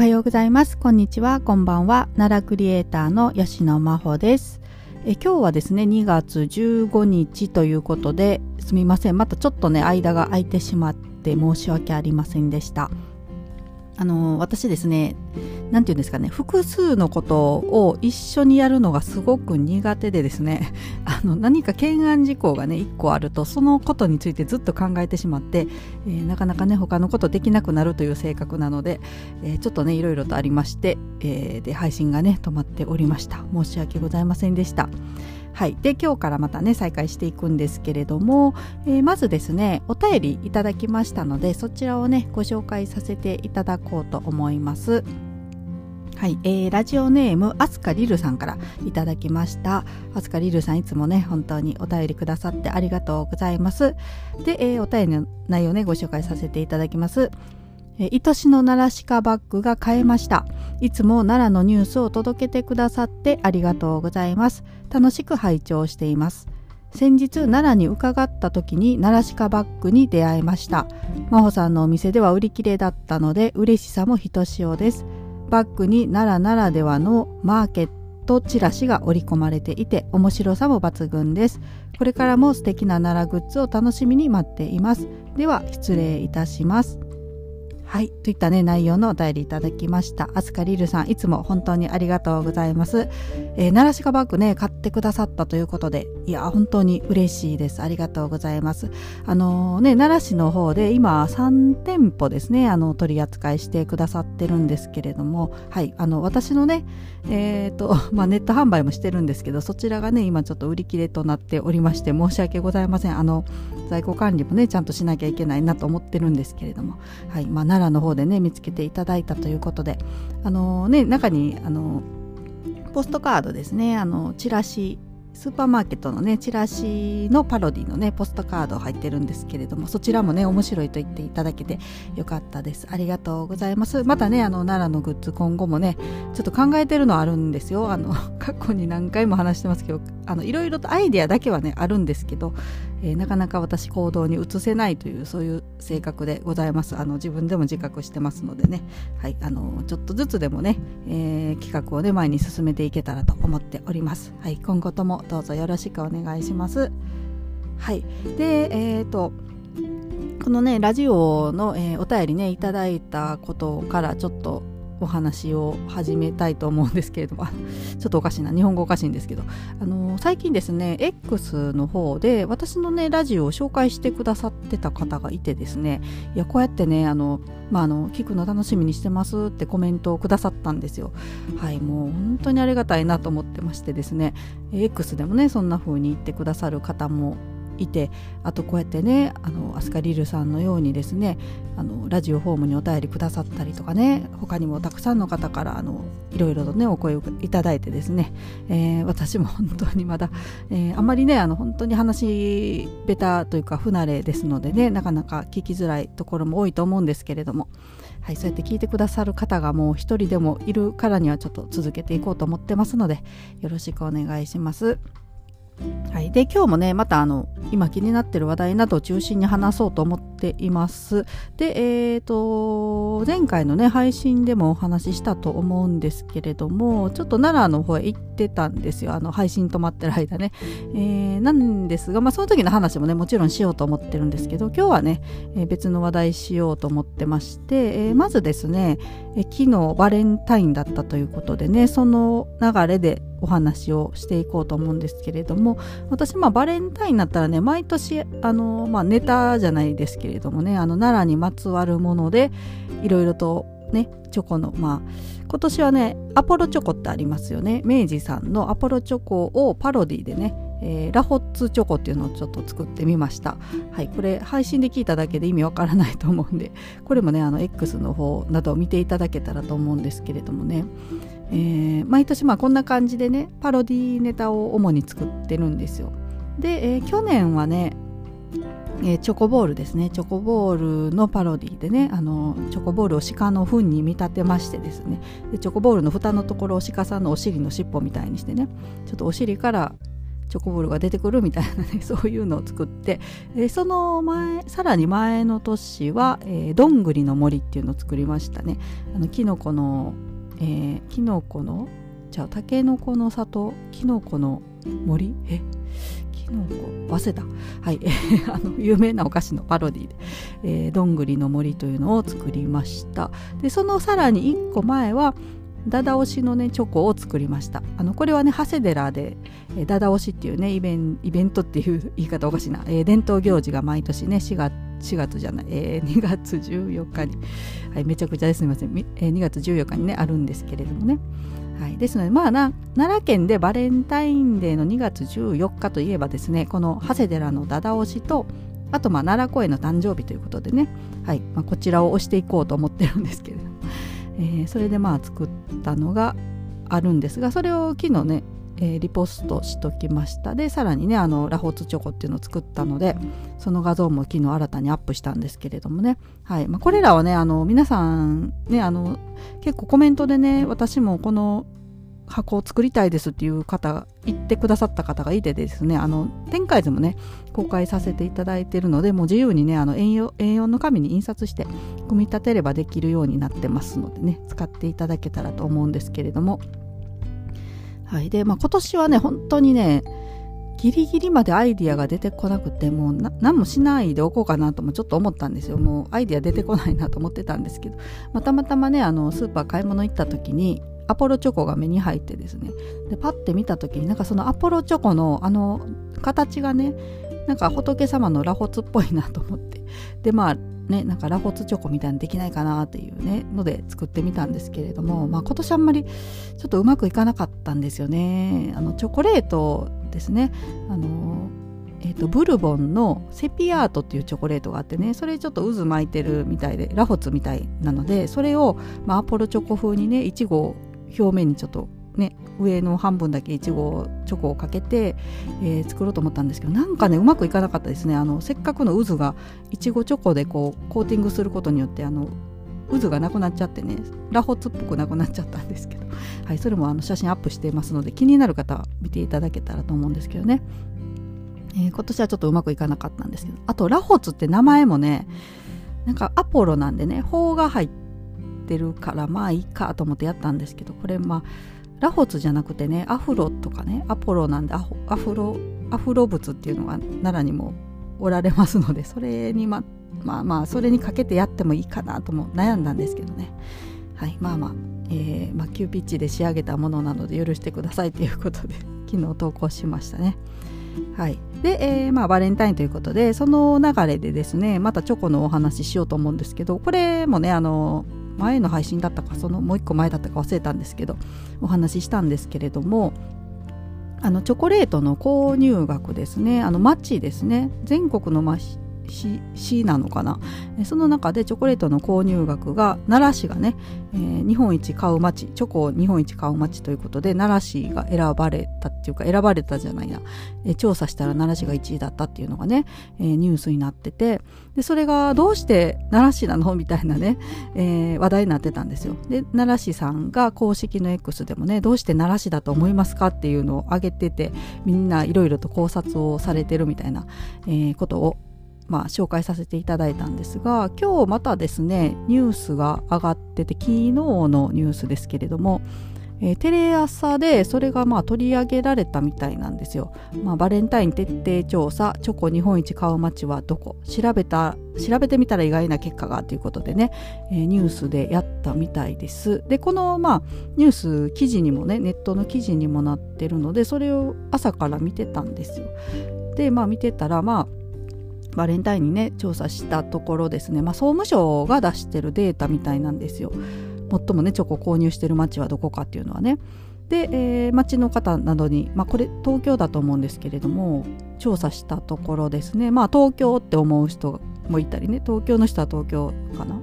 はようございます。こんにちは。こんばんは。奈良クリエイターの吉野真帆です。え今日はですね、2月15日ということで、すみません。またちょっとね、間が空いてしまって申し訳ありませんでした。あの私ですね何て言うんですかね複数のことを一緒にやるのがすごく苦手でですね あの何か懸案事項がね1個あるとそのことについてずっと考えてしまって、えー、なかなかね他のことできなくなるという性格なので、えー、ちょっとねいろいろとありまして、えー、で配信がね止まっておりました申し訳ございませんでした。はい、で今日からまたね再開していくんですけれども、えー、まずですねお便りいただきましたのでそちらをねご紹介させていただこうと思います。はい、えー、ラジオネームアスカリルさんからいただきました。アスカリルさんいつもね本当にお便りくださってありがとうございます。で、えー、お便りの内容ねご紹介させていただきます。え愛しの奈良鹿バッグが買えました。いつも奈良のニュースを届けてくださってありがとうございます。楽しく拝聴しています。先日奈良に伺った時に奈良鹿バッグに出会いました。真帆さんのお店では売り切れだったので嬉しさもひとしおです。バッグに奈良ならではのマーケットチラシが織り込まれていて面白さも抜群です。これからも素敵な奈良グッズを楽しみに待っています。では失礼いたします。はい。といったね、内容のお便りいただきました。アスカリルさん、いつも本当にありがとうございます。えー、奈良鹿バッグね、買ってくださったということで、いや、本当に嬉しいです。ありがとうございます。あのー、ね、奈良市の方で今3店舗ですね、あの、取り扱いしてくださってるんですけれども、はい。あの、私のね、えっ、ー、と、まあ、ネット販売もしてるんですけど、そちらがね、今ちょっと売り切れとなっておりまして、申し訳ございません。あの、在庫管理もね、ちゃんとしなきゃいけないなと思ってるんですけれども、はい。まあ、奈良の方でね見つけていただいたということであのね中にあのポストカードですねあのチラシスーパーマーケットのねチラシのパロディのねポストカード入ってるんですけれどもそちらもね面白いと言っていただけてよかったです。ありがとうございます。またねあの奈良のグッズ今後もねちょっと考えてるのあるんですよ。あの過去に何回も話してますけどあのいろいろとアイデアだけはねあるんですけどえー、なかなか私行動に移せないというそういう性格でございます。あの自分でも自覚してますのでね、はい、あのちょっとずつでもね、えー、企画をね前に進めていけたらと思っております、はい、今後ともどうぞよろしくお願いします。はいでえっ、ー、とこのねラジオの、えー、お便りねいただいたことからちょっとお話を始めたいと思うんですけれども ちょっとおかしいな日本語おかしいんですけどあの最近ですね X の方で私のねラジオを紹介してくださってた方がいてですねいやこうやってねあのまあ、あの聞くの楽しみにしてますってコメントをくださったんですよ。はい、もう本当にありがたいなと思ってましてですね X でもねそんな風に言ってくださる方もいてあとこうやってねあのアスカリルさんのようにですねあのラジオホームにお便りくださったりとかね他にもたくさんの方からあのいろいろとねお声をいただいてですね、えー、私も本当にまだ、えー、あんまりねあの本当に話下手というか不慣れですのでねなかなか聞きづらいところも多いと思うんですけれどもはい、そうやって聞いてくださる方がもう一人でもいるからにはちょっと続けていこうと思ってますのでよろしくお願いします。はい、で今日もねまたあの今気になってる話題などを中心に話そうと思っています。で、えーと、前回のね配信でもお話ししたと思うんですけれどもちょっと奈良の方へ行ってたんですよあの配信止まってる間ね。えー、なんですが、まあ、その時の話もねもちろんしようと思ってるんですけど今日はね、えー、別の話題しようと思ってまして、えー、まずですね、え昨日バレンタインだったということでねその流れでお話をしていこうと思うんですけれども私まあバレンタインになったらね毎年あの、まあ、ネタじゃないですけれどもねあの奈良にまつわるものでいろいろとねチョコのまあ今年はねアポロチョコってありますよね。明治さんのアポロチョコをパロディでねえー、ラホッツチョコっていうのをちょっと作ってみました。はい、これ配信で聞いただけで意味わからないと思うんで、これもね、あの X の方などを見ていただけたらと思うんですけれどもね、えー、毎年まあこんな感じでねパロディネタを主に作ってるんですよ。で、えー、去年はねえー、チョコボールですね。チョコボールのパロディでね。あのチョコボールを鹿の糞に見立てましてですね。でチョコボールの蓋のところを鹿さんのお尻の尻尾みたいにしてね。ちょっとお尻からチョコボールが出てくるみたいなね。そういうのを作って、えー、その前さらに前の年は、えー、どんぐりの森っていうのを作りましたね。あのキノコの、えー、キノコのじゃあタケノコの里？キノコの森？え？キノコ早稲田はい、あの有名なお菓子のパロディで、えー、どんぐりの森というのを作りました。でそのさらに1個前はダダ押しのねチョコを作りました。あのこれはね長谷寺で、えー、ダダ押しっていうねイベンイベントっていう 言い方おかしいな、えー、伝統行事が毎年ね4月4月じゃない、えー、2月14日に、はい、めちゃくちゃですみません、えー、2月14日にねあるんですけれどもね。はい、ですのでまあな奈良県でバレンタインデーの2月14日といえばですねこの長谷寺のダダ押しとあとまあ奈良公園の誕生日ということでね、はい。まあ、こちらを押していこうと思ってるんですけれども、えー、それでまあ作ったのがあるんですがそれを昨日ね、えー、リポストしときました。でさらにねあのラホーツチョコっていうのを作ったのでその画像も昨日新たにアップしたんですけれどもね、はい。まあ、これらはねあの皆さんねあの結構コメントでね私もこの箱を作りたいですっていう方言ってくださった方がいてですねあの展開図もね公開させていただいてるのでもう自由にねあの A4, A4 の紙に印刷して組み立てればできるようになってますのでね使っていただけたらと思うんですけれども。はい。でまあ今年はね本当にねギリギリまでアイディアが出てこなくてもう何もしないでおこうかなともちょっと思ったんですよ。もうアイディア出てこないなと思ってたんですけど、ま、たまたまねあのスーパー買い物行った時にアポロチョコが目に入ってですね。でパッて見た時になんかそのアポロチョコのあの形がねなんか仏様のラホツっぽいなと思って。でまあねなんかラホツチョコみたいにできないかなっていうねので作ってみたんですけれども、まあ、今年あんまりちょっとうまくいかなかったんですよね。あのチョコレートですね。あのえーと、ブルボンのセピアートっていうチョコレートがあってねそれちょっと渦巻いてるみたいでラホツみたいなのでそれを、まあ、アポロチョコ風にねいちご表面にちょっとね上の半分だけいちごチョコをかけて、えー、作ろうと思ったんですけどなんかねうまくいかなかったですね。あのせっかくの渦がいちごチョコでこうコーティングすることによってあの渦がなくなっちゃってねラホツっぽくなくなっちゃったんですけど、はい、それもあの写真アップしてますので気になる方は見ていただけたらと思うんですけどね、えー、今年はちょっとうまくいかなかったんですけどあとラホツって名前もねなんかアポロなんでね砲が入ってるからまあいいかと思ってやったんですけどこれまあラホツじゃなくてねアフロとかねアポロなんでアフロアフロ仏っていうのが奈良にもおられますのでそれにままあまあそれにかけてやってもいいかなとも悩んだんですけどね。はいまあまあ、えー、まあ、急ピッチで仕上げたものなので許してくださいということで 昨日投稿しましたね。はい。で、えー、まあ、バレンタインということでその流れでですねまたチョコのお話ししようと思うんですけどこれもねあの前の配信だったかそのもう一個前だったか忘れたんですけどお話ししたんですけれどもあのチョコレートの購入額ですねあの町ですね全国の市なのかな？その中でチョコレートの購入額が奈良市がね、えー、日本一買う町チョコを日本一買う町ということで奈良市が選ばれたっていうか選ばれたじゃないな、えー、調査したら奈良市が1位だったっていうのがね、えー、ニュースになっててでそれがどうして奈良市なの？みたいなね、え話題になってたんですよ。で奈良市さんが公式の X でもねどうして奈良市だと思いますか？っていうのを挙げててみんないろいろと考察をされてるみたいな、えことをまあ、紹介させていただいたんですが今日またですねニュースが上がってて昨日のニュースですけれども、えー、テレ朝でそれがまあ取り上げられたみたいなんですよ。まあ、バレンタイン徹底調査チョコ日本一買う街はどこ調べた調べてみたら意外な結果がということでね、えー、ニュースでやったみたいです。でこのまあニュース記事にもねネットの記事にもなってるのでそれを朝から見てたんですよ。でまあ見てたらまあバレンタインにね調査したところですね、まあ、総務省が出してるデータみたいなんですよ。最もねチョコ購入してる町はどこかっていうのはね。で、えー、町の方などに、まあ、これ東京だと思うんですけれども調査したところですね。まあ東京って思う人もいたりね。東京の人は東京かな？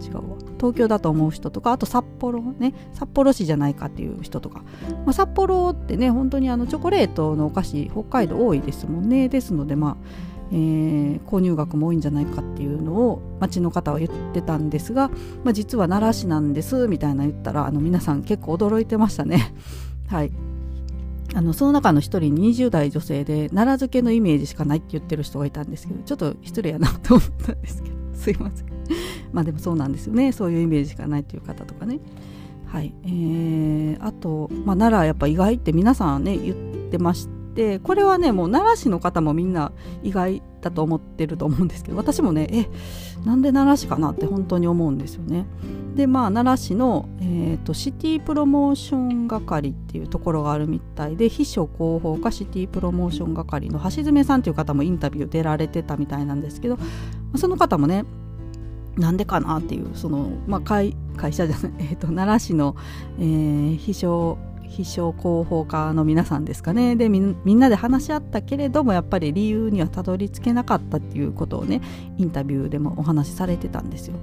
違うわ。東京だと思う人とかあと札幌ね。札幌市じゃないかっていう人とか、まあ、札幌ってね本当にあのチョコレートのお菓子北海道多いですもんね。ですのでまあえー、購入額も多いんじゃないかっていうのを町の方は言ってたんですが、まあ、実は奈良市なんですみたいな言ったらあの皆さん結構驚いてましたね。はい。あのその中の一人20代女性で奈良漬けのイメージしかないって言ってる人がいたんですけどちょっと失礼やなと思ったんですけど すいません。まあでもそうなんですよね。そういうイメージしかないっていう方とかね。はい。えー、あと、まあ、奈良やっぱ意外って皆さんね言ってましてこれはねもう奈良市の方もみんな意外だと思ってると思うんですけど私もねえなんで奈良市かなって本当に思うんですよね。でまあ奈良市の、えーと、シティプロモーション係っていうところがあるみたいで秘書広報課シティプロモーション係の橋爪さんという方もインタビュー出られてたみたいなんですけどその方もねなんでかなっていうその、まあ、会会社じゃない、えーと、奈良市の、えー、秘書秘書広報課の皆さんですかねでみんなで話し合ったけれどもやっぱり理由にはたどり着けなかったっていうことをねインタビューでもお話しされてたんですよ。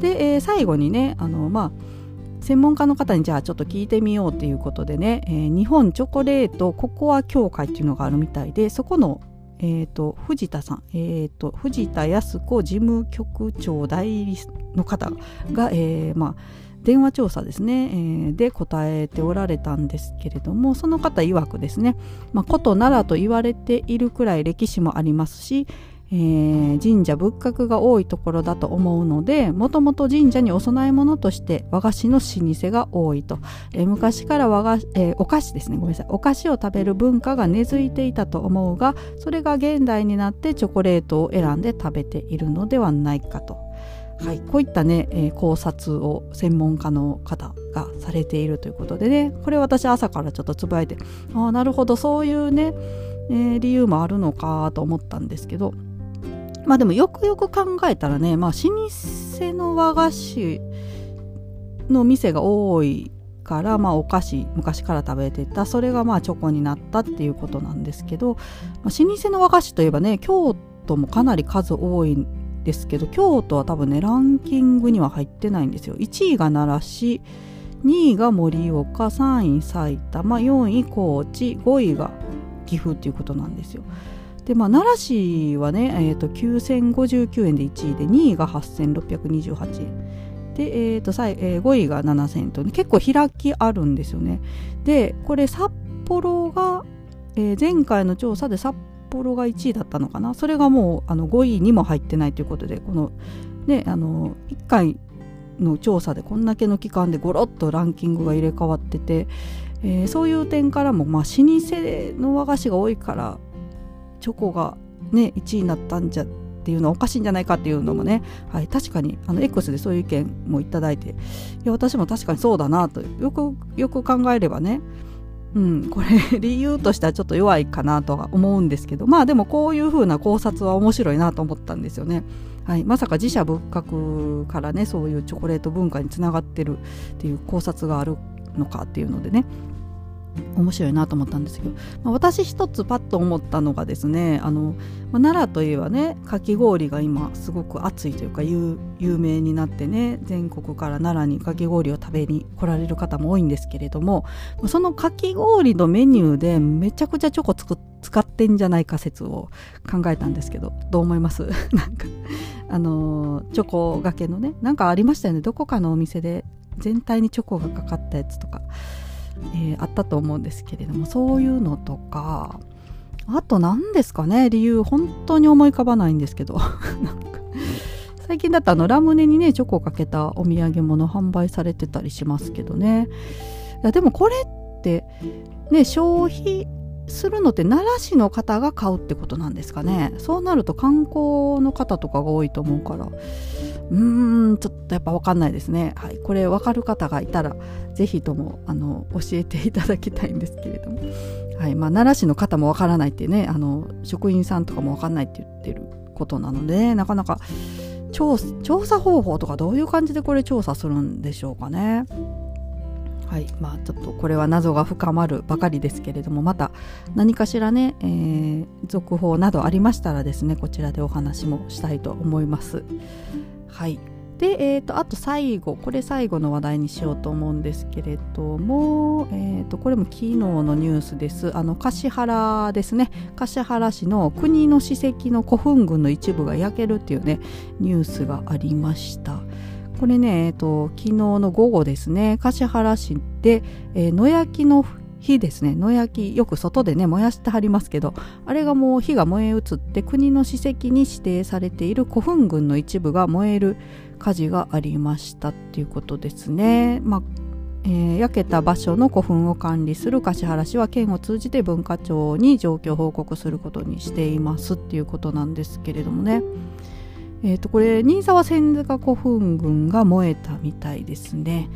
で、えー、最後にねあのまあ専門家の方にじゃあちょっと聞いてみようということでね、えー、日本チョコレートココア協会っていうのがあるみたいでそこのえーと、藤田さん、えーと、藤田康子事務局長代理の方が、えーまあ、電話調査ですね、えー、で答えておられたんですけれどもその方曰くですね、まあ、古都奈良と言われているくらい歴史もありますし、えー、神社仏閣が多いところだと思うのでもともと神社にお供え物として和菓子の老舗が多いと、えー、昔から和菓、えー、お菓子ですね。ごめんなさい。お菓子を食べる文化が根付いていたと思うがそれが現代になってチョコレートを選んで食べているのではないかと。はい、こういったね、えー、考察を専門家の方がされているということでねこれ私朝からちょっとつぶやいてああなるほどそういうね、えー、理由もあるのかと思ったんですけどまあでもよくよく考えたらね、まあ、老舗の和菓子の店が多いから、まあ、お菓子昔から食べてたそれがまあチョコになったっていうことなんですけど、まあ、老舗の和菓子といえばね京都もかなり数多いですけど京都は多分ねランキングには入ってないんですよ。1位が奈良市2位が盛岡3位埼玉4位高知5位が岐阜っていうことなんですよ。でまあ、奈良市はね、えーと、9059円で1位で2位が8628円。で、えーとえー、5位が7000円と、ね、結構開きあるんですよね。でこれ札幌が、えー、前回の調査で札幌が1位だったのかな？それがもうあの5位にも入ってないということでこのねあの1回の調査でこんだけの期間でゴロッとランキングが入れ替わってて、えー、そういう点からも、まあ、老舗の和菓子が多いからチョコがね1位になったんじゃっていうのはおかしいんじゃないかっていうのもね、はい、確かにあの X でそういう意見もいただいていや私も確かにそうだなとよくよく考えればねうん、これ理由としてはちょっと弱いかなとは思うんですけどまあでもこういう風な考察は面白いなと思ったんですよね。はい、まさか自社仏閣からねそういうチョコレート文化につながってるっていう考察があるのかっていうのでね面白いなと思ったんですけど、まあ、私一つパッと思ったのがですねあの、まあ、奈良といえばねかき氷が今すごく熱いというか有名になってね全国から奈良にかき氷を食べに来られる方も多いんですけれどもそのかき氷のメニューでめちゃくちゃチョコつく使ってんじゃないか説を考えたんですけどどう思います？なんかあのチョコがけのねなんかありましたよねどこかのお店で全体にチョコがかかったやつとか。えー、あったと思うんですけれどもそういうのとかあと何ですかね理由本当に思い浮かばないんですけど 最近だとあのラムネにねチョコをかけたお土産物販売されてたりしますけどね。いやでもこれってね消費するのって奈良市の方が買うってことなんですかね？そうなると観光の方とかが多いと思うから。うーんちょっとやっぱ分かんないですね。はいこれ分かる方がいたら是非ともあの教えていただきたいんですけれども。はいまあ奈良市の方も分からないってねあの職員さんとかも分かんないって言ってることなので、ね、なかなか調査方法とかどういう感じでこれ調査するんでしょうかねはいまあ、ちょっとこれは謎が深まるばかりですけれどもまた何かしらね、えー、続報などありましたらですねこちらでお話もしたいと思います。はいで、えーと、あと最後これ最後の話題にしようと思うんですけれども、えーと、これも昨日のニュースですあの橿原ですね橿原市の国の史跡の古墳群の一部が焼けるっていうねニュースがありました。これね、えっと、昨日の午後ですね、橿原市で、えー、野焼きの火ですね野焼きよく外でね燃やしてはりますけどあれがもう火が燃え移って国の史跡に指定されている古墳群の一部が燃える火事がありましたっていうことですね。まあえー、焼けた場所の古墳を管理する橿原市は県を通じて文化庁に状況報告することにしていますっていうことなんですけれどもね。えー、とこれ新沢千塚古墳群が燃えたみたいですね。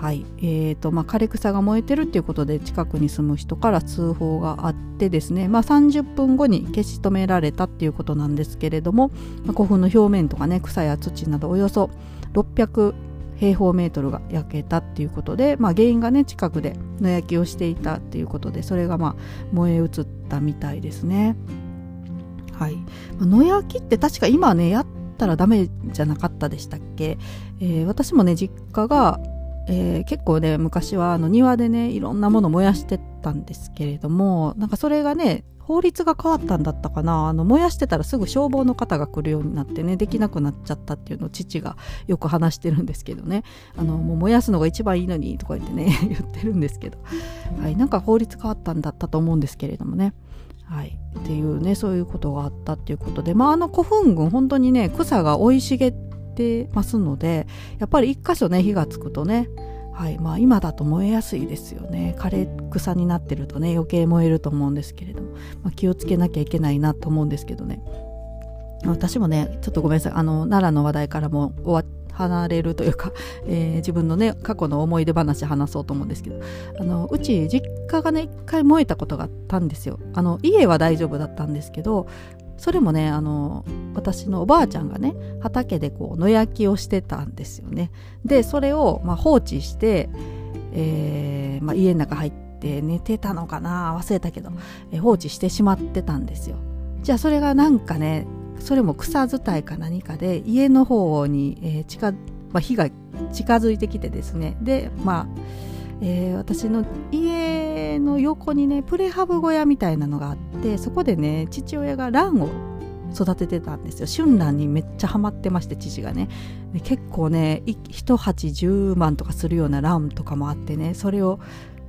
はいえーとまあ、枯れ草が燃えてるっていうことで近くに住む人から通報があってですね、まあ、30分後に消し止められたっていうことなんですけれども、まあ、古墳の表面とかね草や土などおよそ600平方メートルが焼けたっていうことで、まあ、原因がね近くで野焼きをしていたっていうことでそれがまあ燃え移ったみたいですね。はい、野焼きって確か今ねやったらダメじゃなかったでしたっけ、えー、私もね実家がえー、結構ね昔はあの庭でねいろんなもの燃やしてたんですけれどもなんかそれがね法律が変わったんだったかな。あの燃やしてたらすぐ消防の方が来るようになってねできなくなっちゃったっていうのを父がよく話してるんですけどね。あのもう燃やすのが一番いいのにとか言ってね 言ってるんですけど、はい、なんか法律変わったんだったと思うんですけれどもね。はい、っていうねそういうことがあったっていうことで。まああの古墳群本当にね草が生い茂ってますのでやっぱり一箇所ね火がつくとねはい。まあ、今だと燃えやすいですよね。枯れ草になってるとね余計燃えると思うんですけれども、まあ、気をつけなきゃいけないなと思うんですけどね。私もねちょっとごめんなさい。あの奈良の話題からも終わ離れるというか、えー、自分のね過去の思い出話話そうと思うんですけどあのうち実家がね一回燃えたことがあったんですよ。あの家は大丈夫だったんですけどそれもねあの私のおばあちゃんがね畑でこう野焼きをしてたんですよね。でそれを、まあ、放置して、えーまあ、家の中入って寝てたのかな忘れたけど、えー、放置してしまってたんですよ。じゃあそれがなんかねそれも草伝いか何かで家の方に、えー近まあ、火が近づいてきてですね。でまあえー、私の家の横にねプレハブ小屋みたいなのがあってそこでね父親がランを育ててたんですよ。春蘭にめっちゃハマってまして父がね。結構ね1鉢10万とかするようなランとかもあってねそれを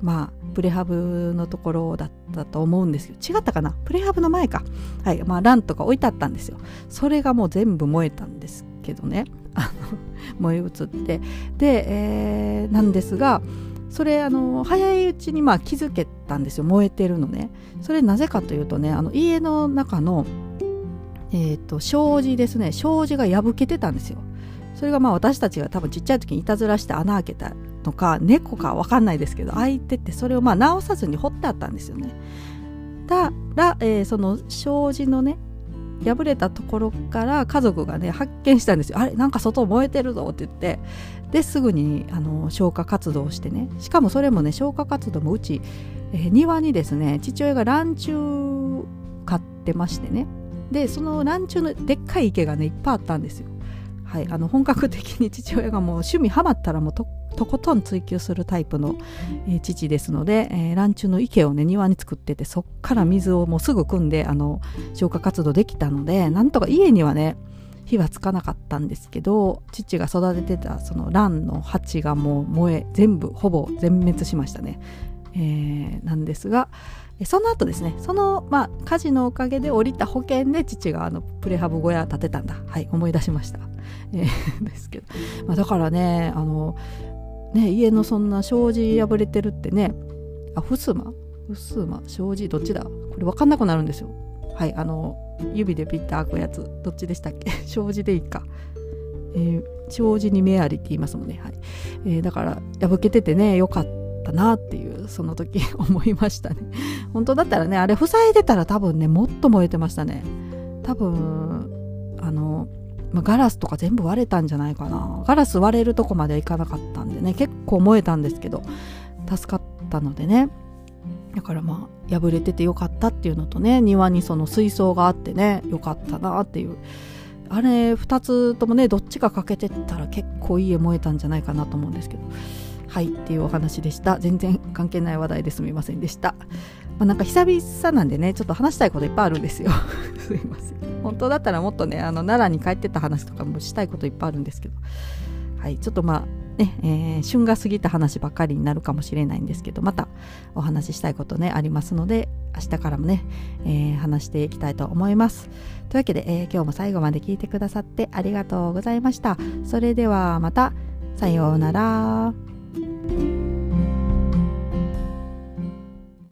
まあプレハブのところだったと思うんですけど違ったかな？プレハブの前か。はい。まあランとか置いてあったんですよ。それがもう全部燃えたんですけどね。燃え移って。で、えー、なんですがそれあの早いうちにまあ気づけたんですよ。燃えてるのね。それなぜかというとねあの家の中の、えーと、障子ですね。障子が破けてたんですよ。それがまあ私たちが多分ちっちゃい時にいたずらして穴開けたのか猫か分かんないですけど開いててそれをまあ直さずに掘ってあったんですよね。たら、えー、その障子のね破れたところから家族がね発見したんですよ。あれなんか外燃えてるぞって言って。ですぐにあの消火活動をしてね。しかもそれもね消火活動もうち、えー、庭にですね父親がランチュー買ってましてね。でそのランチューのでっかい池がねいっぱいあったんですよはい、あの本格的に父親がもう趣味ハマったらもうとことん追求するタイプの、えー、父ですので、えー、ランチュの池をね庭に作っててそっから水をもうすぐ汲んであの消火活動できたのでなんとか家にはね火はつかなかったんですけど父が育ててたそのランの鉢がもう燃え全部ほぼ全滅しましたね、えー、なんですがその後ですねその、まあ、火事のおかげで降りた保険で父があのプレハブ小屋建てたんだ。はい思い出しました、えー、ですけど、まあ、だからねあのね家のそんな障子破れてるってねあふすま？ふすま？障子？どっちだ？これ分かんなくなるんですよ。はいあの指でピッて開くやつ。どっちでしたっけ？障子でいいか。えー、障子に目ありって言いますもんね。はい、えー、だから破けててねよかったなっていう。その時 思いましたね。本当だったらねあれ塞いでたら多分ねもっと燃えてましたね。多分あの、ま、ガラスとか全部割れたんじゃないかな。ガラス割れるとこまではいかなかったんでね結構燃えたんですけど助かったのでね。だからまあ破れててよかったっていうのとね庭にその水槽があってねよかったなっていう。あれ2つともねどっちが欠けてったら結構家燃えたんじゃないかなと思うんですけど。はいっていうお話でした。全然関係ない話題ですみませんでした、まあ、なんか久々なんでねちょっと話したいこといっぱいあるんですよ。すいません。本当だったらもっとねあの奈良に帰ってた話とかもしたいこといっぱいあるんですけど。はいちょっとまあね、えー、旬が過ぎた話ばっかりになるかもしれないんですけどまたお話ししたいことねありますので明日からもね、えー、話していきたいと思います。というわけで、えー、今日も最後まで聞いてくださってありがとうございました。それではまた。さようなら。Música